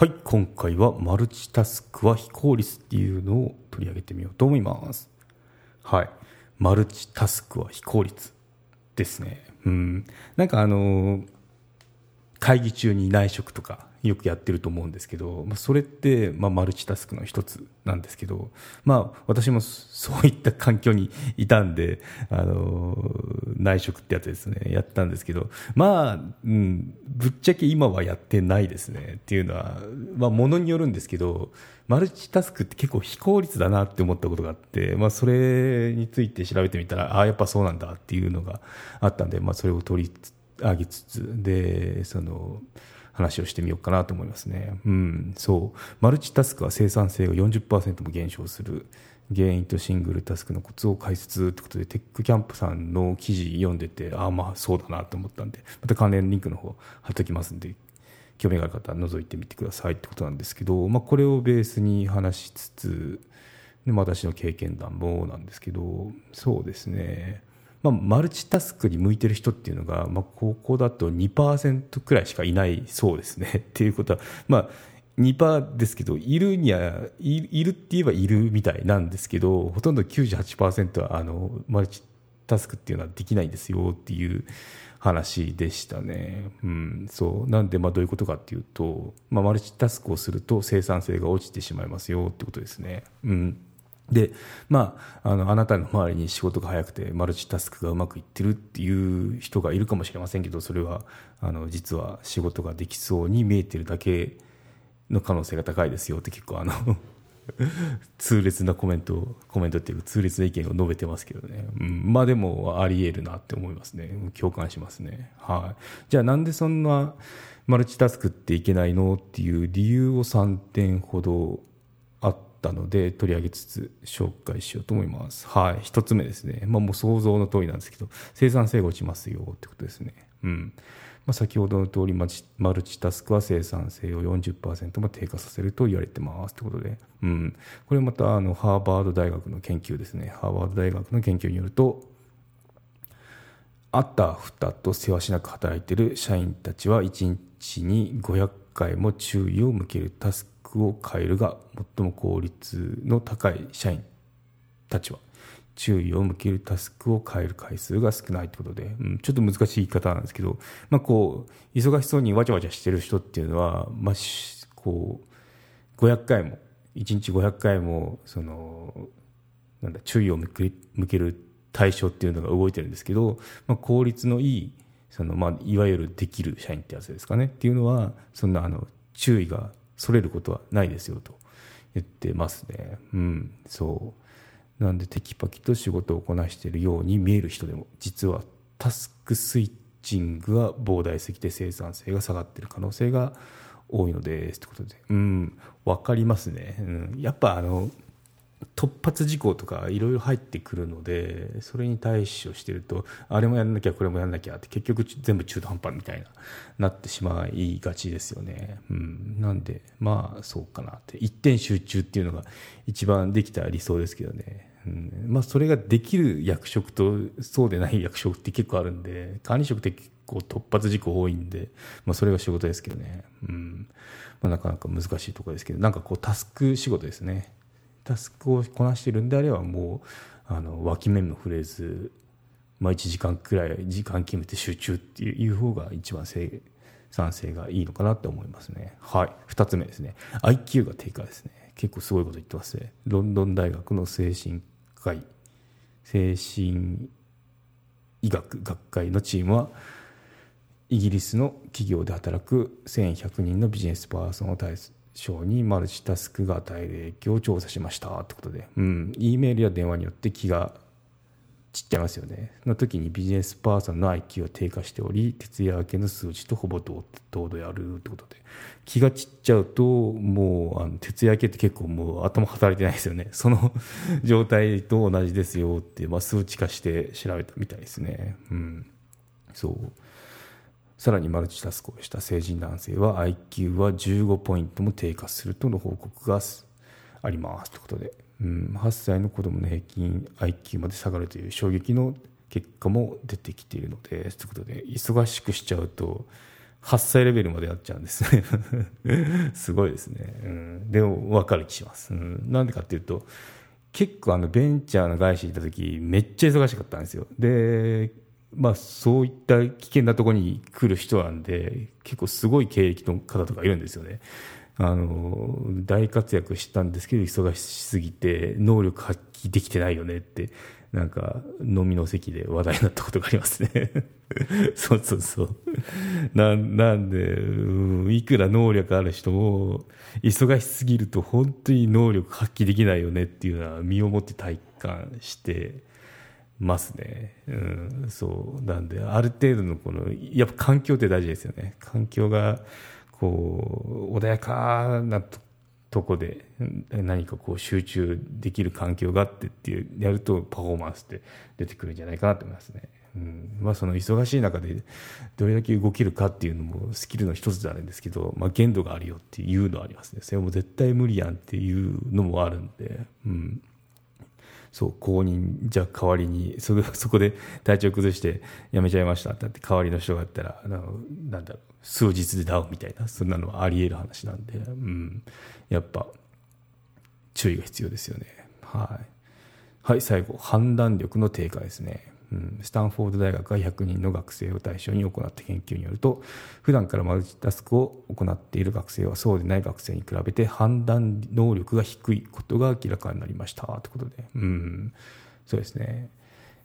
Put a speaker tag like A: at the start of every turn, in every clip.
A: はい今回はマルチタスクは非効率っていうのを取り上げてみようと思います。はいマルチタスクは非効率ですね。うん。なんかあの会議中に内職とかよくやってると思うんですけど、まあ、それって、まあ、マルチタスクの一つなんですけど、まあ、私もそ ういった環境にいたんで、あの内職ってやつですね、やったんですけど、まあ、うん、ぶっちゃけ今はやってないですねっていうのは、まあ、ものによるんですけど、マルチタスクって結構非効率だなって思ったことがあって、まあ、それについて調べてみたら、ああ、やっぱそうなんだっていうのがあったんで、まあ、それを取り上げつつ、で、その、話をしてみようかなと思いますね。うん、そう。マルチタスクは生産性が40%も減少する。原因とシングルタスクのコツを解説ってことで、テックキャンプさんの記事読んでて、ああ、まあそうだなと思ったんで、また関連リンクの方貼っておきますんで、興味がある方は覗いてみてくださいってことなんですけど、まあこれをベースに話しつつ、で私の経験談もなんですけど、そうですね。まあ、マルチタスクに向いてる人っていうのが、まあ、ここだと2%くらいしかいないそうですね。っていうことは、まあ、2%ですけど、いるにはい、るって言えばいるみたいなんですけど、ほとんど98%は、あの、マルチタスクっていうのはできないんですよっていう話でしたね。うん、そう。なんで、まあ、どういうことかっていうと、まあ、マルチタスクをすると生産性が落ちてしまいますよってことですね。うん。で、まあ、あの、あなたの周りに仕事が早くて、マルチタスクがうまくいってるっていう人がいるかもしれませんけど、それは、あの、実は仕事ができそうに見えてるだけの可能性が高いですよって結構あの 痛烈なコメント、コメントっていうか痛烈な意見を述べてますけどね。うん、まあでもあり得るなって思いますね。共感しますね。はい。じゃあなんでそんなマルチタスクっていけないのっていう理由を3点ほどったので取り上げつつ紹介しようと思います。はい。一つ目ですね。まあもう想像の通りなんですけど、生産性が落ちますよってことですね。うん。まあ、先ほどの通りマルチタスクは生産性を40%も低下させると言われてますってことで、うん。これまたあのハーバード大学の研究ですね。ハーバード大学の研究によると、あったふたと世話しなく働いている社員たちは1日に500回も注意を向けるタスククを変えるが最も効率の高い社員たちは注意を向けるタスクを変える回数が少ないってことで、うん、ちょっと難しい言い方なんですけど、まあ、こう忙しそうにわちゃわちゃしてる人っていうのは、まあ、こう500回も1日500回もそのなんだ注意を向け向ける対象っていうのが動いてるんですけど、まあ、効率のいいその、まあ、いわゆるできる社員ってやつですかねっていうのはそんなあの注意がそれることはないですよと言ってますね。うん、そう。なんでテキパキと仕事をこなしているように見える人でも、実はタスクスイッチングが膨大すぎて生産性が下がっている可能性が多いのですってことで。うん、分かりますね。うん、やっぱあの、突発事項とかいろいろ入ってくるのでそれに対処してるとあれもやんなきゃこれもやんなきゃって結局全部中途半端みたいななってしまいがちですよね、うん、なんでまあそうかなって。一点集中っていうのが一番できた理想ですけどね、うん。まあ、それができる役職とそうでない役職って結構あるんで管理職って結構突発事項多いんで、まあ、それが仕事ですけどね、うん。まあ、なかなか難しいところですけどなんかこうタスク仕事ですね。タスクをこなしてるんであればもうあの脇面も触れず、まあ、1時間くらい時間決めて集中っていう方が一番生産性がいいのかなと思いますね。はい。2つ目ですね。IQ が低下ですね。結構すごいこと言ってますね。ロンドン大学の精神科医。精神医学学会のチームはイギリスの企業で働く1100人のビジネスパーソンを対す章にマルチタスクが与える影響を調査しましたってことで、うん、E メールや電話によって気がちっちゃいますよね。の時にビジネスパーソンの IQ は低下しており徹夜明けの数値とほぼ同等であるってことで。気が散っちゃうともうあの徹夜明けって結構もう頭働いてないですよね。その状態と同じですよって、まあ、数値化して調べたみたいですね。うん。そう。さらにマルチタスクをした成人男性は IQ は15ポイントも低下するとの報告があります。ということでうん、8歳の子どもの平均 IQ まで下がるという衝撃の結果も出てきているのでということで忙しくしちゃうと8歳レベルまでやっちゃうんです。ね すごいですね、うん、でも分かる気します、うん、なんでかっていうと結構あのベンチャーの会社にいた時めっちゃ忙しかったんですよ。でまあそういった危険なところに来る人なんで結構すごい経歴の方とかいるんですよね。あの大活躍したんですけど忙しすぎて能力発揮できてないよねってなんか飲みの席で話題になったことがありますね。そうそうそう。ななんでいくら能力ある人も忙しすぎると本当に能力発揮できないよねっていうのは身をもって体感してますね、うん、そうなんである程度のこのやっぱ環境って大事ですよね。環境がこう穏やかなとこで何かこう集中できる環境があってっていうやるとパフォーマンスって出てくるんじゃないかなと思いますね。うんまあ、その忙しい中でどれだけ動けるかっていうのもスキルの一つであるんですけど、まあ、限度があるよっていうのはありますね。それも絶対無理やんっていうのもあるんで、うん、そう公認じゃあ代わりにそ そこで体調崩して辞めちゃいましたってって代わりの人があったらあのなんだろう数日でダウンみたいなそんなのはありえる話なんで、うん、やっぱ注意が必要ですよね。はい、はい、最後判断力の低下ですね。うん、スタンフォード大学が100人の学生を対象に行った研究によると普段からマルチタスクを行っている学生はそうでない学生に比べて判断能力が低いことが明らかになりました。ということで、うん、そうですね。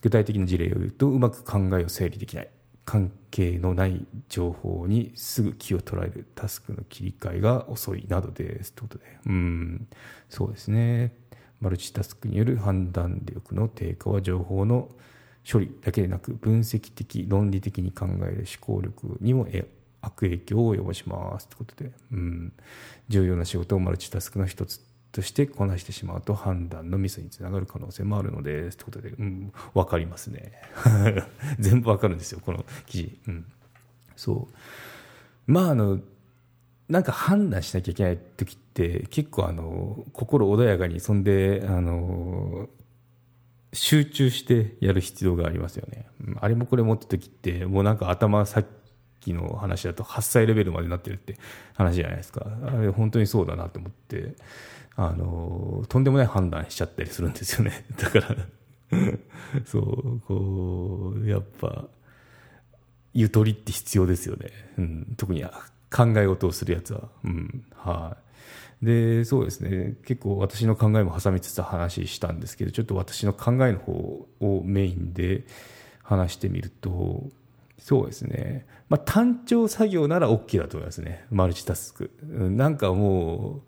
A: 具体的な事例を言うとうまく考えを整理できない。関係のない情報にすぐ気を取られるタスクの切り替えが遅いなどです。ということで。うん。そうですね。マルチタスクによる判断力の低下は情報の処理だけでなく分析的論理的に考える思考力にも悪影響を及ぼしますということで、うん、重要な仕事をマルチタスクの一つとしてこなしてしまうと判断のミスにつながる可能性もあるのですということで、うん、分かりますね。全部分かるんですよこの記事、うん、そう。まああのなんか判断しなきゃいけない時って結構あの心穏やかにそんであの集中してやる必要がありますよね。あれもこれ持った時って、もうなんか頭さっきの話だと8歳レベルまでなってるって話じゃないですか。あれ本当にそうだなと思って、あの、とんでもない判断しちゃったりするんですよね。だから そう、こう、やっぱ、ゆとりって必要ですよね。うん、特に考え事をするやつは。うん、はい、でそうですね。結構私の考えも挟みつつ話したんですけどちょっと私の考えの方をメインで話してみるとそうですね、まあ、単調作業なら OK だと思いますね。マルチタスク。なんかもう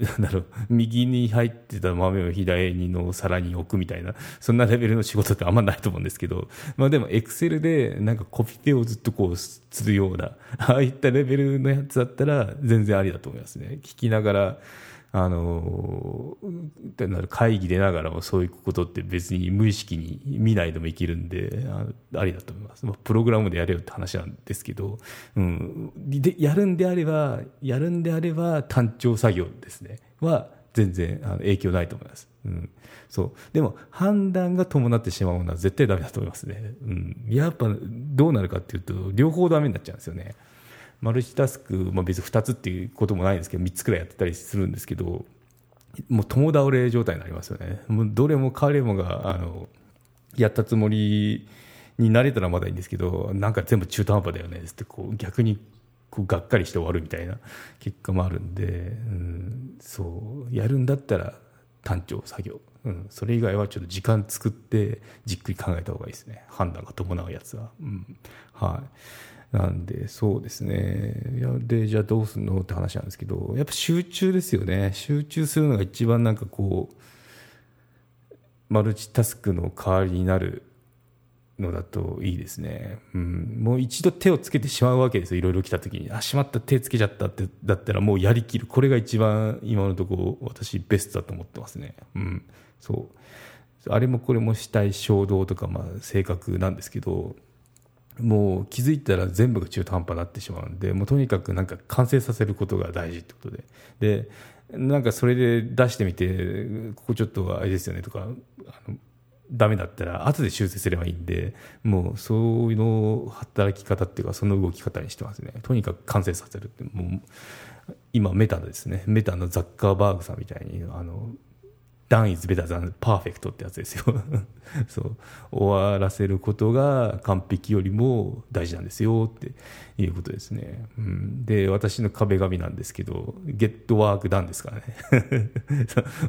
A: なんだろう。右に入ってた豆を左の皿に置くみたいなそんなレベルの仕事ってあんまないと思うんですけど、まあ、でもエクセルでなんかコピペをずっとこうするようなああいったレベルのやつだったら全然ありだと思いますね。聞きながらあの会議出ながらもそういうことって別に無意識に見ないでもいけるんでありだと思います、まあ、プログラムでやれよって話なんですけど、うん、でやるんであればやるんであれば単調作業ですね。は全然あの影響ないと思います、うん、そう。でも判断が伴ってしまうのは絶対ダメだと思いますね、うん、やっぱどうなるかっていうと両方ダメになっちゃうんですよね。マルチタスク、まあ、別に2つっていうこともないんですけど3つくらいやってたりするんですけどもう共倒れ状態になりますよね。もうどれも彼もがあのやったつもりになれたらまだいいんですけどなんか全部中途半端だよねってこう逆にこうがっかりして終わるみたいな結果もあるんで、うん、そうやるんだったら単調作業、うん、それ以外はちょっと時間作ってじっくり考えた方がいいですね。判断が伴うやつは、うん、はい。なんで、そうですね。いや、で、じゃあどうすんのって話なんですけど、やっぱ集中ですよね。集中するのが一番なんかこう、マルチタスクの代わりになるのだといいですね、うん、もう一度手をつけてしまうわけですよ。いろいろ来た時にあしまった手つけちゃったってだったらもうやりきる。これが一番今のところ私ベストだと思ってますね。うん。そう。あれもこれもしたい衝動とかまあ性格なんですけどもう気づいたら全部が中途半端になってしまうんでもうとにかくなんか完成させることが大事ってことで。でなんかそれで出してみてここちょっとあれですよねとかあのダメだったら後で修正すればいいんでもうそういうの働き方っていうかその動き方にしてますね。とにかく完成させるってもう今メタですね。メタのザッカーバーグさんみたいにあのダンイズベタザンパーフェクトってやつですよ。そう。終わらせることが完璧よりも大事なんですよっていうことですね、うん、で私の壁紙なんですけどゲットワークダンですからね。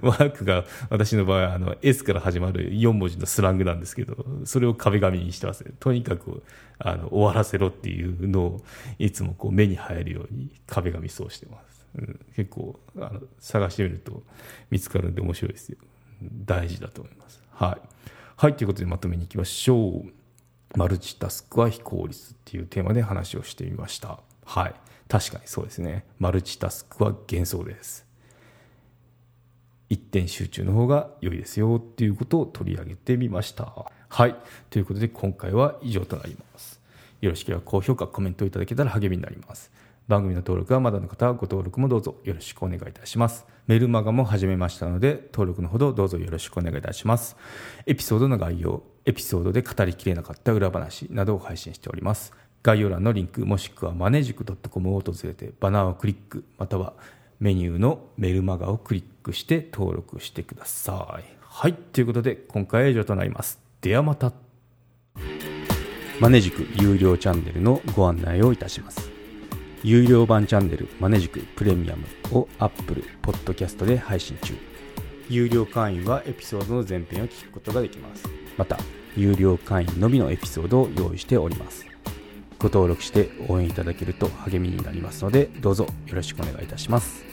A: ワークが私の場合あの S から始まる4文字のスラングなんですけどそれを壁紙にしてますとにかくあの終わらせろっていうのをいつもこう目に入るように壁紙そうしてます。結構あの探してみると見つかるんで面白いですよ。大事だと思います。はい。はい。ということでまとめにいきましょう。マルチタスクは非効率っていうテーマで話をしてみました。はい。確かにそうですね。マルチタスクは幻想です。一点集中の方が良いですよっていうことを取り上げてみました。はい。ということで今回は以上となります。よろしければ高評価コメントいただけたら励みになります。番組の登録はまだの方はご登録もどうぞよろしくお願いいたします。メルマガも始めましたので、登録のほどどうぞよろしくお願いいたします。エピソードの概要、エピソードで語りきれなかった裏話などを配信しております。概要欄のリンク、もしくはマネジク .com を訪れて、バナーをクリック、またはメニューのメルマガをクリックして登録してください。はい、ということで今回は以上となります。ではまた。マネジク有料チャンネルのご案内をいたします。有料版チャンネルマネジクプレミアムを Apple Podcast で配信中。有料会員はエピソードの前編を聞くことができます。また有料会員のみのエピソードを用意しております。ご登録して応援いただけると励みになりますのでどうぞよろしくお願いいたします。